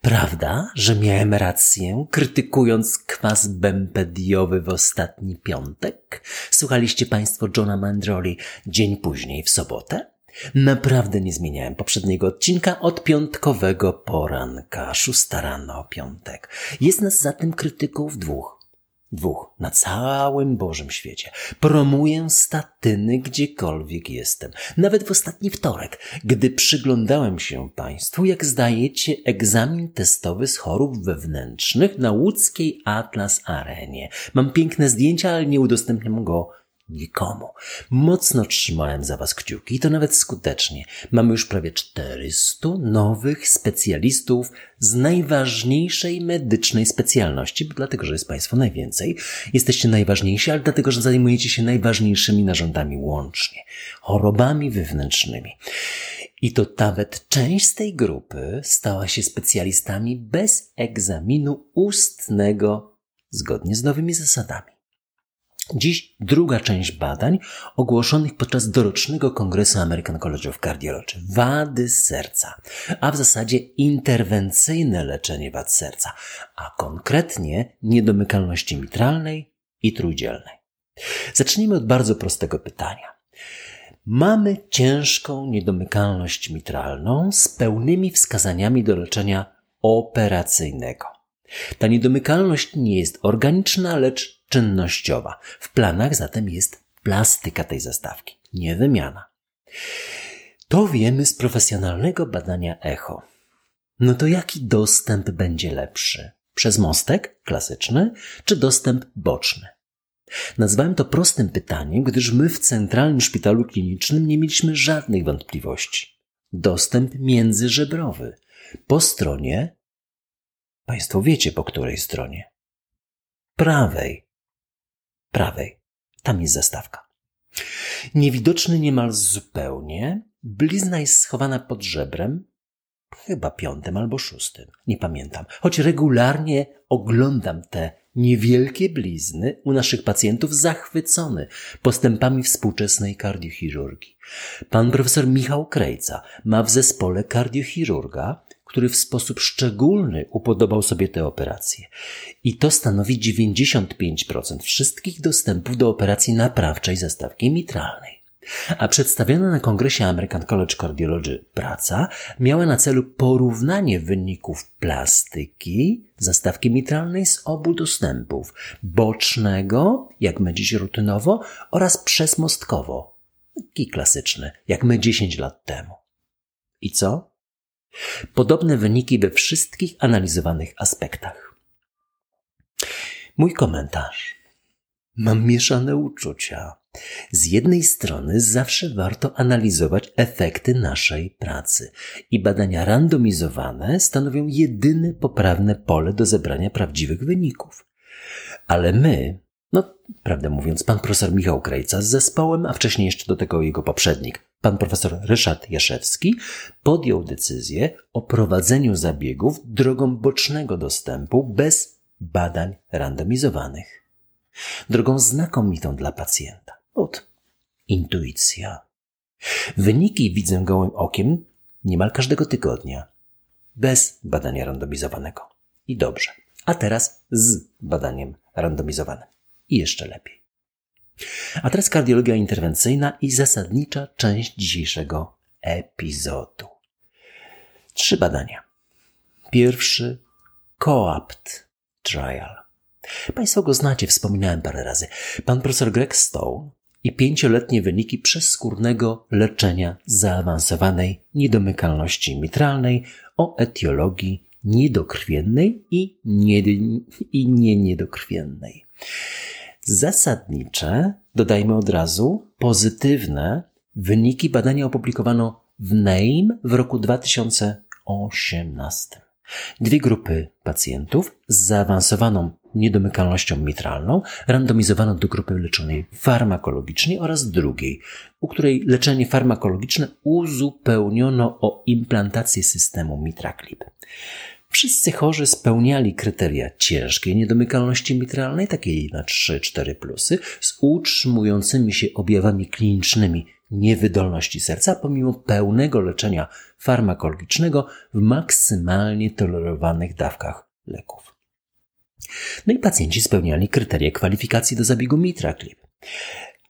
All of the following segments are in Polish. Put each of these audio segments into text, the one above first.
Prawda, że miałem rację, krytykując kwas bempediowy w ostatni piątek? Słuchaliście Państwo Johna Mandroli dzień później w sobotę? Naprawdę nie zmieniałem poprzedniego odcinka od piątkowego poranka, szósta rano, piątek. Jest nas zatem krytyków dwóch. Dwóch na całym Bożym świecie. Promuję statyny gdziekolwiek jestem. Nawet w ostatni wtorek, gdy przyglądałem się Państwu, jak zdajecie egzamin testowy z chorób wewnętrznych na łódzkiej Atlas Arenie. Mam piękne zdjęcia, ale nie udostępniam go Nikomu. Mocno trzymałem za Was kciuki i to nawet skutecznie. Mamy już prawie 400 nowych specjalistów z najważniejszej medycznej specjalności, dlatego, że jest Państwo najwięcej. Jesteście najważniejsi, ale dlatego, że zajmujecie się najważniejszymi narządami łącznie. Chorobami wewnętrznymi. I to nawet część z tej grupy stała się specjalistami bez egzaminu ustnego, zgodnie z nowymi zasadami. Dziś druga część badań ogłoszonych podczas dorocznego kongresu American College of Cardiology. Wady serca, a w zasadzie interwencyjne leczenie wad serca, a konkretnie niedomykalności mitralnej i trójdzielnej. Zacznijmy od bardzo prostego pytania. Mamy ciężką niedomykalność mitralną z pełnymi wskazaniami do leczenia operacyjnego. Ta niedomykalność nie jest organiczna, lecz czynnościowa. W planach zatem jest plastyka tej zastawki, nie wymiana. To wiemy z profesjonalnego badania echo. No to jaki dostęp będzie lepszy? Przez mostek klasyczny czy dostęp boczny? Nazwałem to prostym pytaniem, gdyż my w Centralnym Szpitalu Klinicznym nie mieliśmy żadnych wątpliwości. Dostęp międzyżebrowy. Po stronie, Państwo wiecie po której stronie? Prawej prawej. Tam jest zastawka. Niewidoczny niemal zupełnie, blizna jest schowana pod żebrem, chyba piątym albo szóstym, nie pamiętam. Choć regularnie oglądam te niewielkie blizny u naszych pacjentów zachwycony postępami współczesnej kardiochirurgii. Pan profesor Michał Krejca ma w zespole kardiochirurga, który w sposób szczególny upodobał sobie tę operację. I to stanowi 95% wszystkich dostępów do operacji naprawczej zastawki mitralnej. A przedstawiona na kongresie American College Cardiology praca miała na celu porównanie wyników plastyki zastawki mitralnej z obu dostępów bocznego, jak my dziś rutynowo, oraz przesmostkowo, taki klasyczny, jak my 10 lat temu. I co? Podobne wyniki we wszystkich analizowanych aspektach. Mój komentarz. Mam mieszane uczucia. Z jednej strony zawsze warto analizować efekty naszej pracy i badania randomizowane stanowią jedyne poprawne pole do zebrania prawdziwych wyników. Ale my, no, prawdę mówiąc, pan profesor Michał Krejca z zespołem, a wcześniej jeszcze do tego jego poprzednik, pan profesor Ryszard Jaszewski, podjął decyzję o prowadzeniu zabiegów drogą bocznego dostępu bez badań randomizowanych. Drogą znakomitą dla pacjenta. Od intuicja. Wyniki widzę gołym okiem niemal każdego tygodnia. Bez badania randomizowanego. I dobrze. A teraz z badaniem randomizowanym i jeszcze lepiej. A teraz kardiologia interwencyjna i zasadnicza część dzisiejszego epizodu. Trzy badania. Pierwszy COAPT Trial. Państwo go znacie, wspominałem parę razy. Pan profesor Greg Stowe i pięcioletnie wyniki przezskórnego leczenia zaawansowanej niedomykalności mitralnej o etiologii niedokrwiennej i, nie, i nie niedokrwiennej. Zasadnicze, dodajmy od razu, pozytywne wyniki badania opublikowano w NAME w roku 2018. Dwie grupy pacjentów z zaawansowaną niedomykalnością mitralną randomizowano do grupy leczonej farmakologicznie oraz drugiej, u której leczenie farmakologiczne uzupełniono o implantację systemu MitraClip. Wszyscy chorzy spełniali kryteria ciężkiej niedomykalności mitralnej, takiej na 3-4 plusy, z utrzymującymi się objawami klinicznymi niewydolności serca, pomimo pełnego leczenia farmakologicznego w maksymalnie tolerowanych dawkach leków. No i pacjenci spełniali kryteria kwalifikacji do zabiegu MitraClip,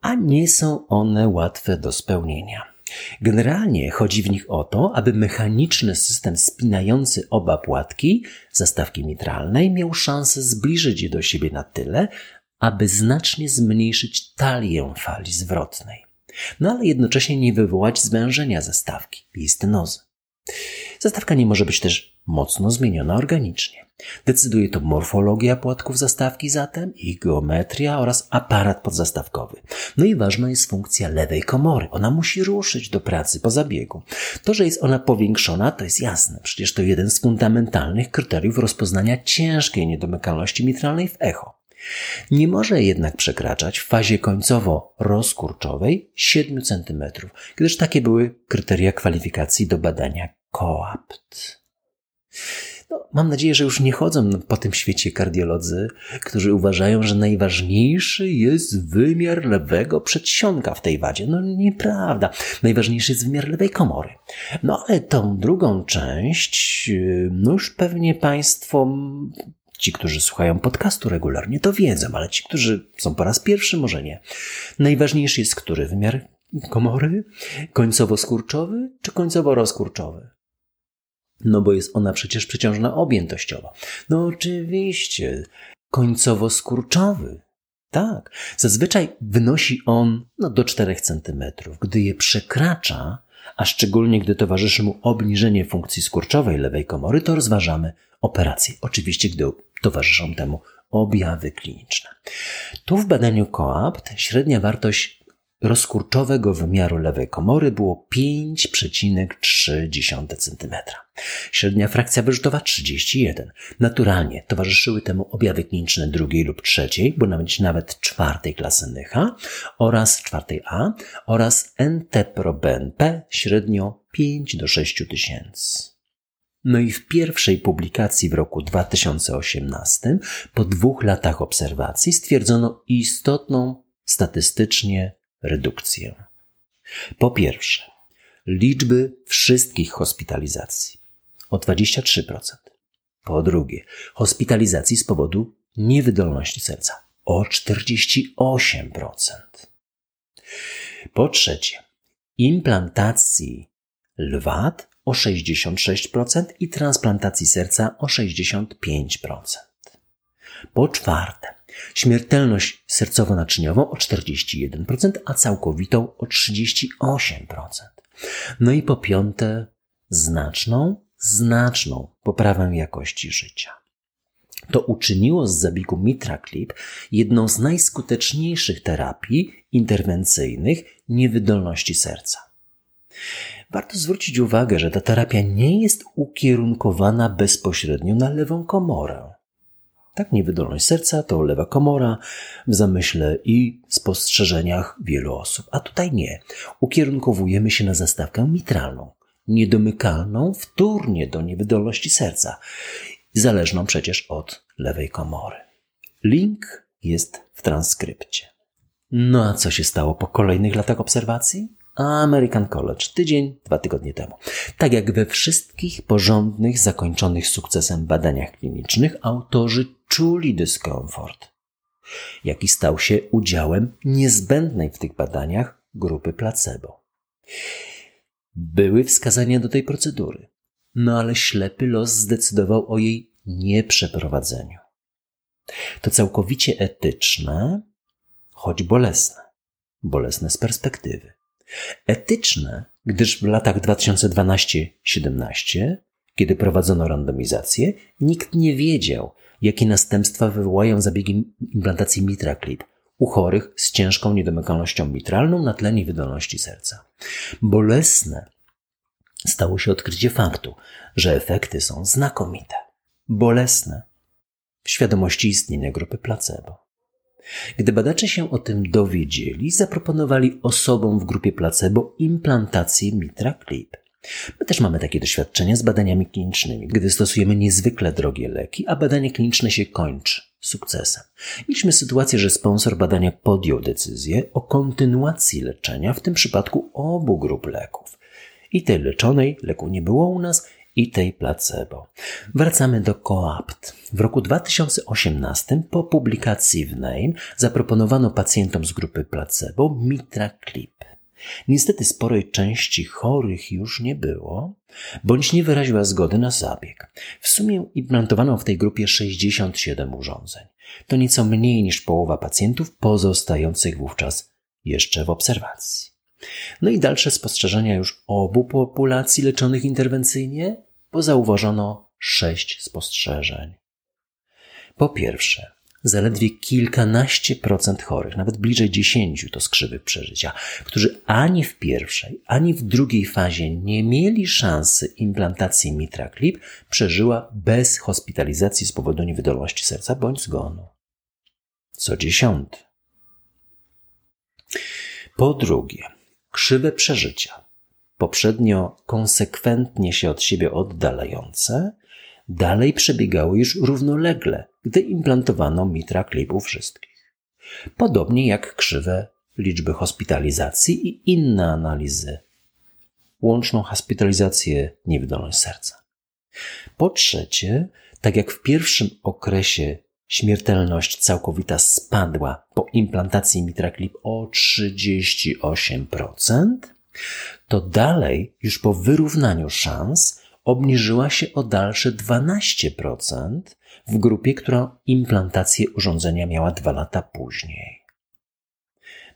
a nie są one łatwe do spełnienia. Generalnie chodzi w nich o to, aby mechaniczny system spinający oba płatki zastawki mitralnej miał szansę zbliżyć je do siebie na tyle, aby znacznie zmniejszyć talię fali zwrotnej, no ale jednocześnie nie wywołać zwężenia zastawki i stenozy. Zastawka nie może być też mocno zmieniona organicznie. Decyduje to morfologia płatków zastawki zatem, ich geometria oraz aparat podzastawkowy. No i ważna jest funkcja lewej komory. Ona musi ruszyć do pracy po zabiegu. To, że jest ona powiększona, to jest jasne. Przecież to jeden z fundamentalnych kryteriów rozpoznania ciężkiej niedomykalności mitralnej w echo. Nie może jednak przekraczać w fazie końcowo-rozkurczowej 7 cm, gdyż takie były kryteria kwalifikacji do badania koapt. No, mam nadzieję, że już nie chodzą po tym świecie kardiolodzy, którzy uważają, że najważniejszy jest wymiar lewego przedsionka w tej wadzie. No nieprawda. Najważniejszy jest wymiar lewej komory. No ale tą drugą część, no już pewnie Państwo Ci, którzy słuchają podcastu regularnie, to wiedzą, ale ci, którzy są po raz pierwszy, może nie. Najważniejszy jest który wymiar komory? Końcowo-skurczowy czy końcowo-rozkurczowy? No bo jest ona przecież przeciążona objętościowo. No oczywiście, końcowo-skurczowy. Tak, zazwyczaj wynosi on no, do 4 cm. Gdy je przekracza, a szczególnie gdy towarzyszy mu obniżenie funkcji skurczowej lewej komory, to rozważamy operację. Oczywiście, gdy towarzyszą temu objawy kliniczne. Tu w badaniu COAPT średnia wartość rozkurczowego wymiaru lewej komory było 5,3 cm. Średnia frakcja wyrzutowa 31. Naturalnie towarzyszyły temu objawy kliniczne drugiej lub trzeciej, bo nawet czwartej klasy NYHA oraz czwartej A oraz NT-proBNP średnio 5 do 6 tysięcy. No i w pierwszej publikacji w roku 2018, po dwóch latach obserwacji, stwierdzono istotną statystycznie redukcję. Po pierwsze, liczby wszystkich hospitalizacji o 23%. Po drugie, hospitalizacji z powodu niewydolności serca o 48%. Po trzecie, implantacji lwat o 66% i transplantacji serca o 65%. Po czwarte, śmiertelność sercowo-naczyniową o 41%, a całkowitą o 38%. No i po piąte, znaczną, znaczną poprawę jakości życia. To uczyniło z zabiegu MitraClip jedną z najskuteczniejszych terapii interwencyjnych niewydolności serca. Warto zwrócić uwagę, że ta terapia nie jest ukierunkowana bezpośrednio na lewą komorę. Tak, niewydolność serca to lewa komora w zamyśle i spostrzeżeniach wielu osób. A tutaj nie. Ukierunkowujemy się na zastawkę mitralną, niedomykalną wtórnie do niewydolności serca, zależną przecież od lewej komory. Link jest w transkrypcie. No a co się stało po kolejnych latach obserwacji? American College tydzień, dwa tygodnie temu. Tak jak we wszystkich porządnych, zakończonych sukcesem badaniach klinicznych, autorzy czuli dyskomfort, jaki stał się udziałem niezbędnej w tych badaniach grupy placebo. Były wskazania do tej procedury, no ale ślepy los zdecydował o jej nieprzeprowadzeniu. To całkowicie etyczne, choć bolesne. Bolesne z perspektywy. Etyczne, gdyż w latach 2012-17, kiedy prowadzono randomizację, nikt nie wiedział, jakie następstwa wywołają zabiegi implantacji MitraClip u chorych z ciężką niedomykalnością mitralną na tle niewydolności serca. Bolesne stało się odkrycie faktu, że efekty są znakomite. Bolesne w świadomości istnienia grupy placebo. Gdy badacze się o tym dowiedzieli, zaproponowali osobom w grupie placebo implantację MitraClip. My też mamy takie doświadczenia z badaniami klinicznymi, gdy stosujemy niezwykle drogie leki, a badanie kliniczne się kończy sukcesem. Mieliśmy sytuację, że sponsor badania podjął decyzję o kontynuacji leczenia, w tym przypadku obu grup leków. I tej leczonej, leku nie było u nas, i tej placebo. Wracamy do Coapt. W roku 2018 po publikacji w NAME zaproponowano pacjentom z grupy placebo MitraClip. Niestety sporej części chorych już nie było, bądź nie wyraziła zgody na zabieg. W sumie implantowano w tej grupie 67 urządzeń. To nieco mniej niż połowa pacjentów pozostających wówczas jeszcze w obserwacji. No i dalsze spostrzeżenia już obu populacji leczonych interwencyjnie, bo zauważono sześć spostrzeżeń. Po pierwsze, zaledwie kilkanaście procent chorych, nawet bliżej dziesięciu to skrzywych przeżycia, którzy ani w pierwszej, ani w drugiej fazie nie mieli szansy implantacji MitraClip, przeżyła bez hospitalizacji z powodu niewydolności serca bądź zgonu. Co dziesiąty. Po drugie, krzywe przeżycia, poprzednio konsekwentnie się od siebie oddalające, dalej przebiegały już równolegle, gdy implantowano mitra klipu wszystkich. Podobnie jak krzywe liczby hospitalizacji i inne analizy. Łączną hospitalizację niewydolność serca. Po trzecie, tak jak w pierwszym okresie śmiertelność całkowita spadła po implantacji mitraklip o 38%, to dalej, już po wyrównaniu szans, obniżyła się o dalsze 12% w grupie, która implantację urządzenia miała dwa lata później.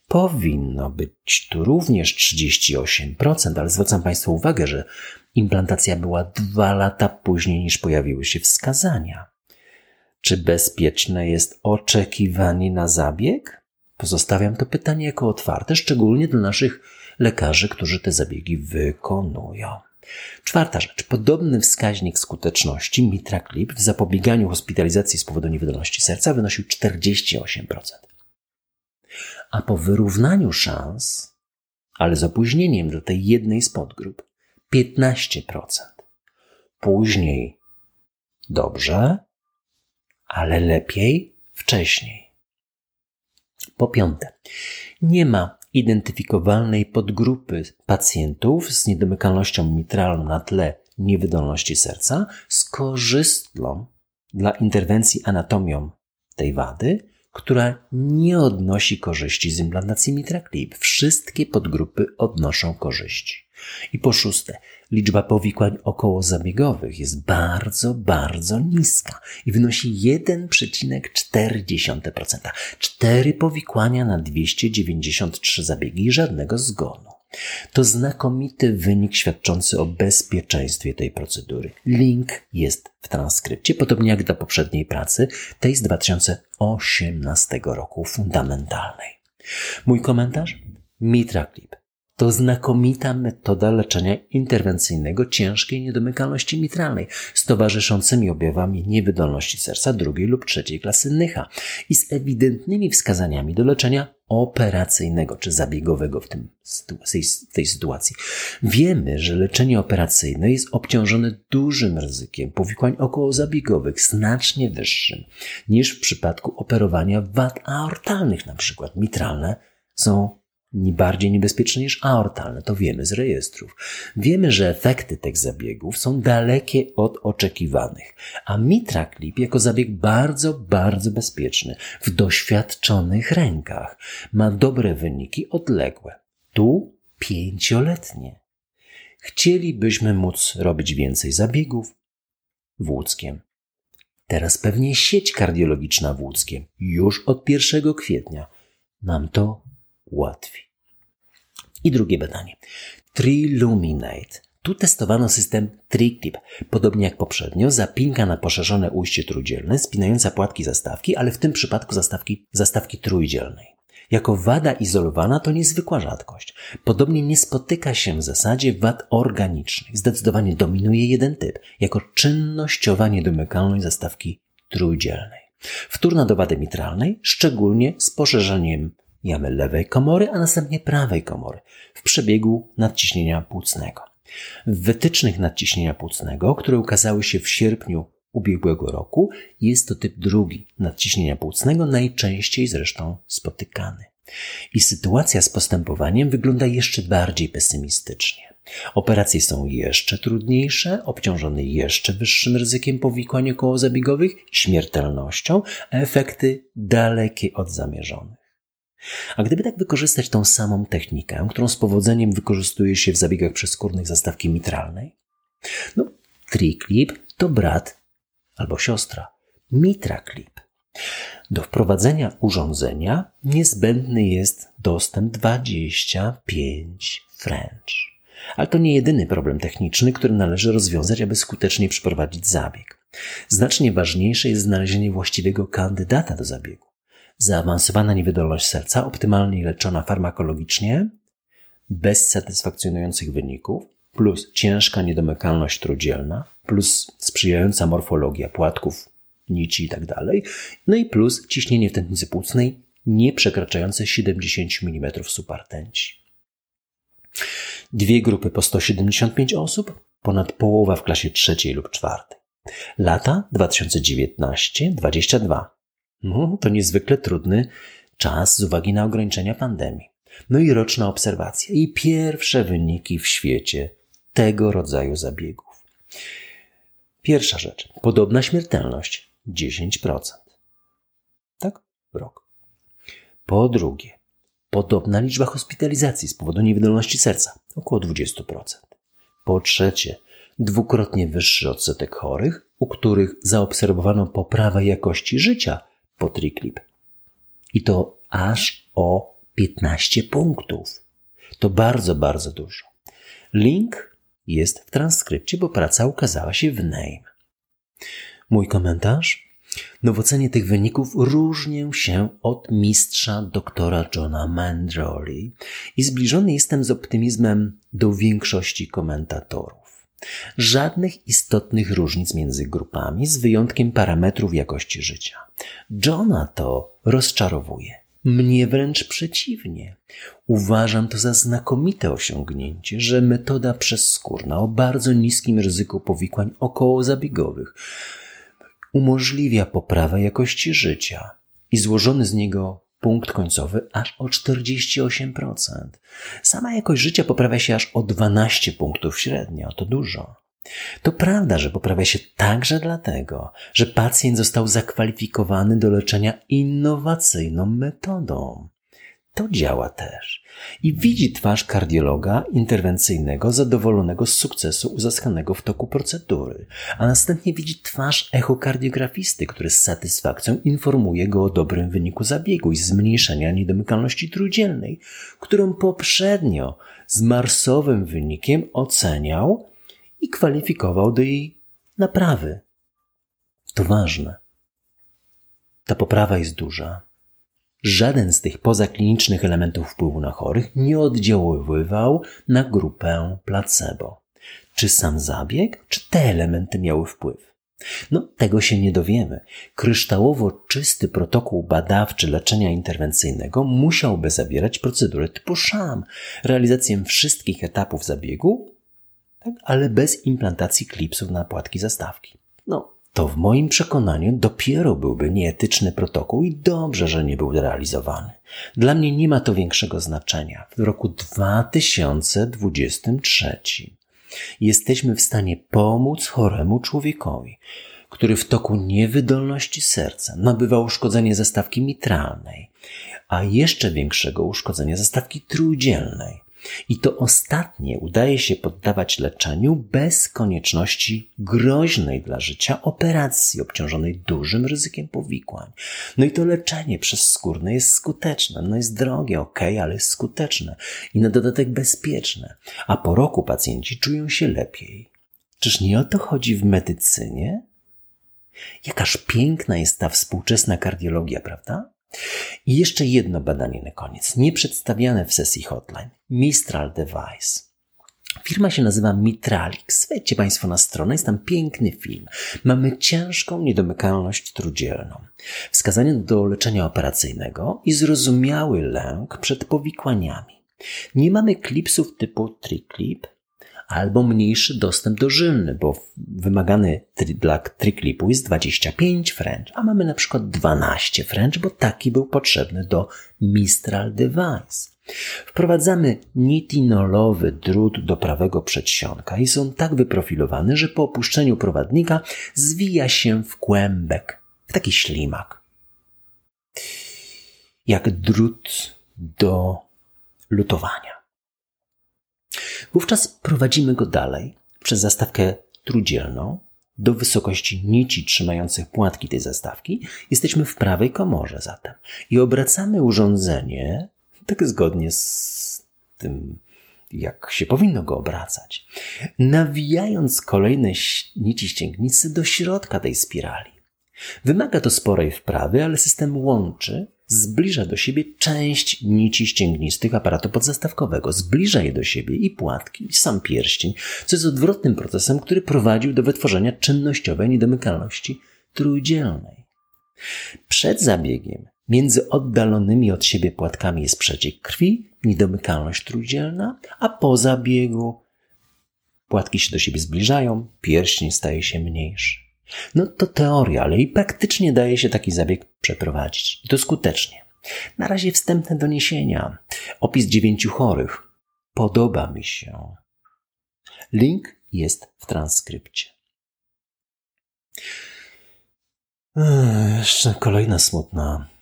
Powinno być tu również 38%, ale zwracam Państwu uwagę, że implantacja była dwa lata później niż pojawiły się wskazania. Czy bezpieczne jest oczekiwanie na zabieg? Pozostawiam to pytanie jako otwarte, szczególnie dla naszych lekarzy, którzy te zabiegi wykonują. Czwarta rzecz. Podobny wskaźnik skuteczności MitraClip w zapobieganiu hospitalizacji z powodu niewydolności serca wynosił 48%. A po wyrównaniu szans, ale z opóźnieniem dla tej jednej z podgrup, 15%. Później dobrze, ale lepiej wcześniej. Po piąte, nie ma identyfikowalnej podgrupy pacjentów z niedomykalnością mitralną na tle niewydolności serca z dla interwencji anatomią tej wady, która nie odnosi korzyści z implantacji mitraclip. Wszystkie podgrupy odnoszą korzyści. I po szóste, liczba powikłań okołozabiegowych jest bardzo, bardzo niska i wynosi 1,4%. Cztery powikłania na 293 zabiegi i żadnego zgonu. To znakomity wynik świadczący o bezpieczeństwie tej procedury. Link jest w transkrypcie, podobnie jak do poprzedniej pracy, tej z 2018 roku, fundamentalnej. Mój komentarz? Mitra Clip to znakomita metoda leczenia interwencyjnego ciężkiej niedomykalności mitralnej z towarzyszącymi objawami niewydolności serca drugiej lub trzeciej klasy Nycha i z ewidentnymi wskazaniami do leczenia operacyjnego czy zabiegowego w, tym, w tej sytuacji. Wiemy, że leczenie operacyjne jest obciążone dużym ryzykiem powikłań okołozabiegowych, znacznie wyższym niż w przypadku operowania wad aortalnych, na przykład mitralne są bardziej niebezpieczne niż aortalne, to wiemy z rejestrów. Wiemy, że efekty tych zabiegów są dalekie od oczekiwanych, a MitraClip jako zabieg bardzo, bardzo bezpieczny w doświadczonych rękach ma dobre wyniki odległe. Tu pięcioletnie. Chcielibyśmy móc robić więcej zabiegów w Łódzkiem. Teraz pewnie sieć kardiologiczna w Łódzkiem już od 1 kwietnia nam to łatwiej. I drugie badanie. Triluminate. Tu testowano system TriClip. Podobnie jak poprzednio, zapinka na poszerzone ujście trójdzielne, spinająca płatki zastawki, ale w tym przypadku zastawki, zastawki trójdzielnej. Jako wada izolowana to niezwykła rzadkość. Podobnie nie spotyka się w zasadzie wad organicznych. Zdecydowanie dominuje jeden typ, jako czynnościowa niedomykalność zastawki trójdzielnej. Wtórna do wady mitralnej, szczególnie z poszerzeniem jamy lewej komory, a następnie prawej komory w przebiegu nadciśnienia płucnego. W wytycznych nadciśnienia płucnego, które ukazały się w sierpniu ubiegłego roku, jest to typ drugi nadciśnienia płucnego, najczęściej zresztą spotykany. I sytuacja z postępowaniem wygląda jeszcze bardziej pesymistycznie. Operacje są jeszcze trudniejsze, obciążone jeszcze wyższym ryzykiem powikłań okołozabiegowych, śmiertelnością, a efekty dalekie od zamierzonych. A gdyby tak wykorzystać tą samą technikę, którą z powodzeniem wykorzystuje się w zabiegach przeskórnych zastawki mitralnej? No, TriClip to brat albo siostra MitraClip. Do wprowadzenia urządzenia niezbędny jest dostęp 25 French. Ale to nie jedyny problem techniczny, który należy rozwiązać, aby skutecznie przeprowadzić zabieg. Znacznie ważniejsze jest znalezienie właściwego kandydata do zabiegu. Zaawansowana niewydolność serca, optymalnie leczona farmakologicznie, bez satysfakcjonujących wyników, plus ciężka niedomykalność trudzielna, plus sprzyjająca morfologia płatków, nici itd. Tak no i plus ciśnienie w tętnicy płucnej nie przekraczające 70 mm subartenci. Dwie grupy po 175 osób, ponad połowa w klasie trzeciej lub czwartej. Lata 2019-22. No, to niezwykle trudny czas z uwagi na ograniczenia pandemii. No i roczna obserwacja i pierwsze wyniki w świecie tego rodzaju zabiegów. Pierwsza rzecz. Podobna śmiertelność 10%. Tak? Rok. Po drugie, podobna liczba hospitalizacji z powodu niewydolności serca około 20%. Po trzecie, dwukrotnie wyższy odsetek chorych, u których zaobserwowano poprawę jakości życia po TriClip. I to aż o 15 punktów. To bardzo, bardzo dużo. Link jest w transkrypcie, bo praca ukazała się w Name. Mój komentarz? No w ocenie tych wyników różnię się od mistrza doktora Johna Mandroli i zbliżony jestem z optymizmem do większości komentatorów. Żadnych istotnych różnic między grupami, z wyjątkiem parametrów jakości życia. Johna to rozczarowuje. Mnie wręcz przeciwnie. Uważam to za znakomite osiągnięcie, że metoda przezskórna o bardzo niskim ryzyku powikłań okołozabiegowych umożliwia poprawę jakości życia i złożony z niego punkt końcowy aż o 48%. Sama jakość życia poprawia się aż o 12 punktów średnio, to dużo. To prawda, że poprawia się także dlatego, że pacjent został zakwalifikowany do leczenia innowacyjną metodą. To działa też. I widzi twarz kardiologa interwencyjnego zadowolonego z sukcesu uzyskanego w toku procedury, a następnie widzi twarz echokardiografisty, który z satysfakcją informuje go o dobrym wyniku zabiegu i zmniejszenia niedomykalności trójdzielnej, którą poprzednio z marsowym wynikiem oceniał i kwalifikował do jej naprawy. To ważne. Ta poprawa jest duża Żaden z tych pozaklinicznych elementów wpływu na chorych nie oddziaływał na grupę placebo. Czy sam zabieg, czy te elementy miały wpływ? No, tego się nie dowiemy. Kryształowo czysty protokół badawczy leczenia interwencyjnego musiałby zawierać procedurę typu SHAM, realizację wszystkich etapów zabiegu, tak, ale bez implantacji klipsów na płatki zastawki. No, to w moim przekonaniu dopiero byłby nieetyczny protokół i dobrze, że nie był realizowany. Dla mnie nie ma to większego znaczenia. W roku 2023 jesteśmy w stanie pomóc choremu człowiekowi, który w toku niewydolności serca nabywa uszkodzenie zastawki mitralnej, a jeszcze większego uszkodzenia zastawki trójdzielnej i to ostatnie udaje się poddawać leczeniu bez konieczności groźnej dla życia operacji obciążonej dużym ryzykiem powikłań. No i to leczenie przezskórne jest skuteczne. No jest drogie, ok, ale jest skuteczne i na dodatek bezpieczne. A po roku pacjenci czują się lepiej. Czyż nie o to chodzi w medycynie? Jakaż piękna jest ta współczesna kardiologia, prawda? I jeszcze jedno badanie na koniec, nie przedstawiane w sesji hotline. Mistral Device. Firma się nazywa Mitralix. Wejdźcie Państwo na stronę, jest tam piękny film. Mamy ciężką niedomykalność trudzielną, wskazanie do leczenia operacyjnego i zrozumiały lęk przed powikłaniami. Nie mamy klipsów typu TriClip albo mniejszy dostęp do żylny, bo wymagany dla TriClipu jest 25 French, a mamy na przykład 12 French, bo taki był potrzebny do Mistral Device. Wprowadzamy nitinolowy drut do prawego przedsionka i są tak wyprofilowane, że po opuszczeniu prowadnika zwija się w kłębek, w taki ślimak. Jak drut do lutowania. Wówczas prowadzimy go dalej przez zastawkę trudzielną do wysokości nici trzymających płatki tej zastawki. Jesteśmy w prawej komorze zatem i obracamy urządzenie tak zgodnie z tym, jak się powinno go obracać, nawijając kolejne nici ścięgnicy do środka tej spirali. Wymaga to sporej wprawy, ale system łączy, zbliża do siebie część nici ścięgnistych aparatu podzastawkowego, zbliża je do siebie i płatki, i sam pierścień, co jest odwrotnym procesem, który prowadził do wytworzenia czynnościowej niedomykalności trójdzielnej. Przed zabiegiem Między oddalonymi od siebie płatkami jest przeciek krwi, niedomykalność trójdzielna, a po zabiegu płatki się do siebie zbliżają, pierścień staje się mniejszy. No to teoria, ale i praktycznie daje się taki zabieg przeprowadzić. I to skutecznie. Na razie wstępne doniesienia. Opis dziewięciu chorych. Podoba mi się. Link jest w transkrypcie. Jeszcze kolejna smutna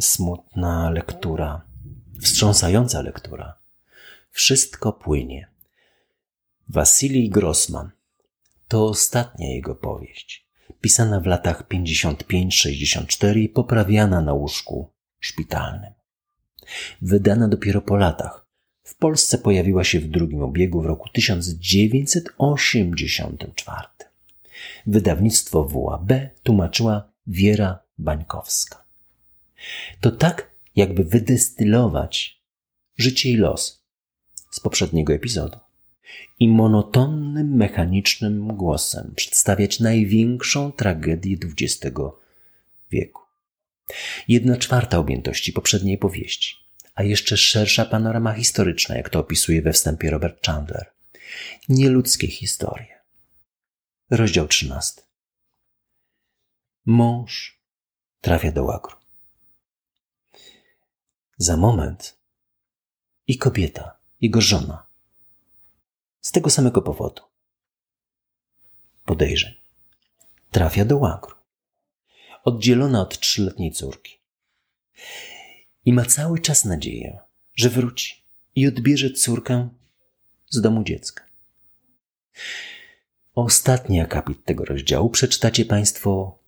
smutna lektura, wstrząsająca lektura. Wszystko płynie. Wasilij Grossman to ostatnia jego powieść, pisana w latach 55-64 i poprawiana na łóżku szpitalnym. Wydana dopiero po latach. W Polsce pojawiła się w drugim obiegu w roku 1984. Wydawnictwo WAB tłumaczyła Wiera Bańkowska. To tak, jakby wydestylować życie i los z poprzedniego epizodu i monotonnym, mechanicznym głosem przedstawiać największą tragedię XX wieku. Jedna czwarta objętości poprzedniej powieści, a jeszcze szersza panorama historyczna, jak to opisuje we wstępie Robert Chandler. Nieludzkie historie. Rozdział 13. Mąż trafia do łagru. Za moment i kobieta, jego żona. Z tego samego powodu. Podejrzeń. Trafia do łagru. Oddzielona od trzyletniej córki. I ma cały czas nadzieję, że wróci i odbierze córkę z domu dziecka. Ostatni akapit tego rozdziału przeczytacie Państwo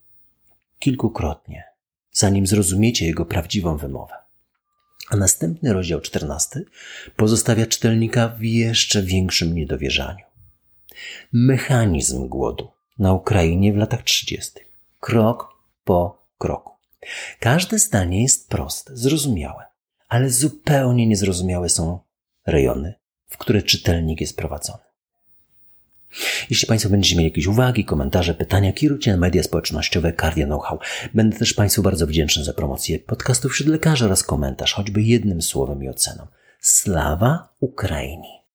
kilkukrotnie, zanim zrozumiecie jego prawdziwą wymowę. A następny rozdział czternasty pozostawia czytelnika w jeszcze większym niedowierzaniu. Mechanizm głodu na Ukrainie w latach trzydziestych. Krok po kroku. Każde zdanie jest proste, zrozumiałe, ale zupełnie niezrozumiałe są rejony, w które czytelnik jest prowadzony. Jeśli Państwo będziecie mieli jakieś uwagi, komentarze, pytania, kierujcie na media społecznościowe Cardia Know-how. Będę też Państwu bardzo wdzięczny za promocję podcastów wśród lekarzy oraz komentarz, choćby jednym słowem i oceną. Slawa Ukrainii!